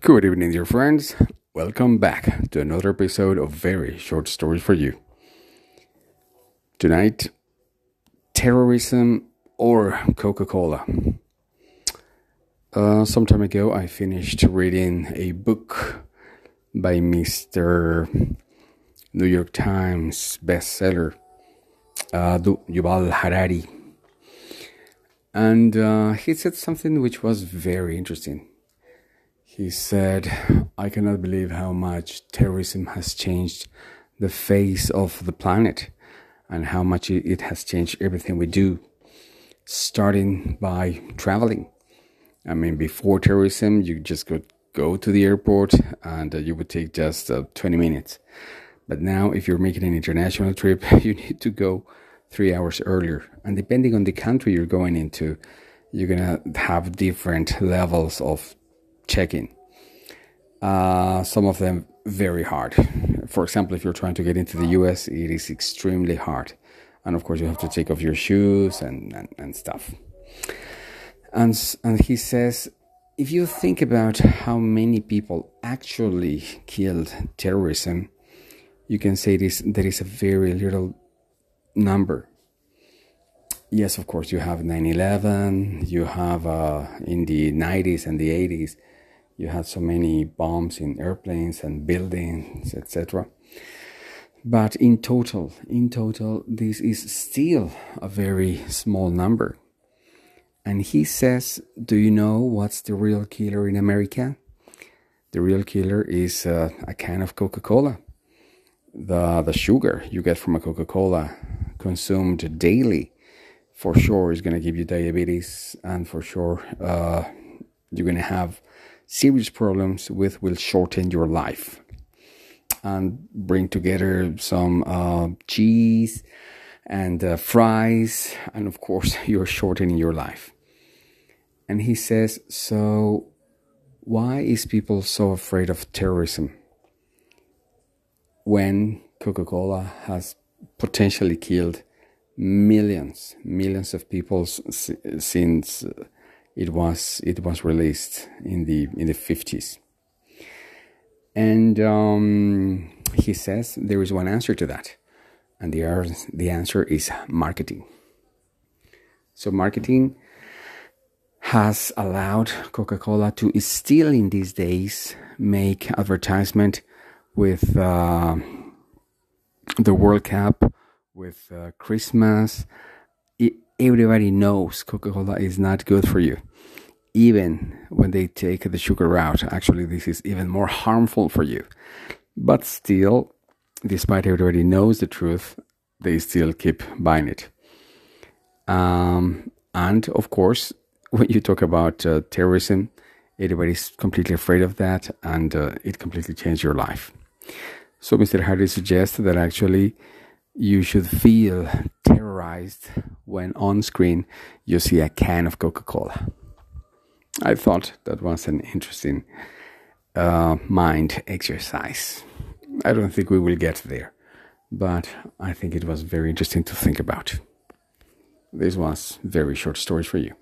Good evening, dear friends. Welcome back to another episode of Very Short Stories for You. Tonight, terrorism or Coca Cola. Uh, some time ago, I finished reading a book by Mr. New York Times bestseller, uh, Yuval Harari. And uh, he said something which was very interesting he said, I cannot believe how much terrorism has changed the face of the planet and how much it has changed everything we do, starting by traveling. I mean, before terrorism, you just could go to the airport and uh, you would take just uh, 20 minutes. But now, if you're making an international trip, you need to go three hours earlier. And depending on the country you're going into, you're going to have different levels of check-in. Uh, some of them very hard. For example, if you're trying to get into the US, it is extremely hard. And of course, you have to take off your shoes and, and, and stuff. And, and he says, if you think about how many people actually killed terrorism, you can say this, there is a very little number. Yes, of course, you have 9 11, you have uh, in the 90s and the 80s, you had so many bombs in airplanes and buildings, etc. But in total, in total, this is still a very small number. And he says, Do you know what's the real killer in America? The real killer is uh, a can of Coca Cola. The, the sugar you get from a Coca Cola consumed daily for sure is going to give you diabetes, and for sure uh, you're going to have serious problems with will shorten your life and bring together some uh, cheese and uh, fries and of course you're shortening your life. And he says so why is people so afraid of terrorism when coca-cola has potentially killed millions millions of people since it was it was released in the in the 50s and um, he says there is one answer to that. And the, the answer is marketing. So marketing has allowed coca-cola to still in these days make advertisement with uh, the world cup with uh, christmas everybody knows Coca-Cola is not good for you. Even when they take the sugar route, actually this is even more harmful for you. But still, despite everybody knows the truth, they still keep buying it. Um, and of course, when you talk about uh, terrorism, everybody's completely afraid of that, and uh, it completely changed your life. So, Mr. Harari suggests that actually you should feel terrorized when on screen you see a can of Coca Cola. I thought that was an interesting uh, mind exercise. I don't think we will get there, but I think it was very interesting to think about. This was very short stories for you.